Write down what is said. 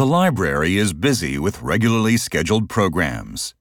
The library is busy with regularly scheduled programs.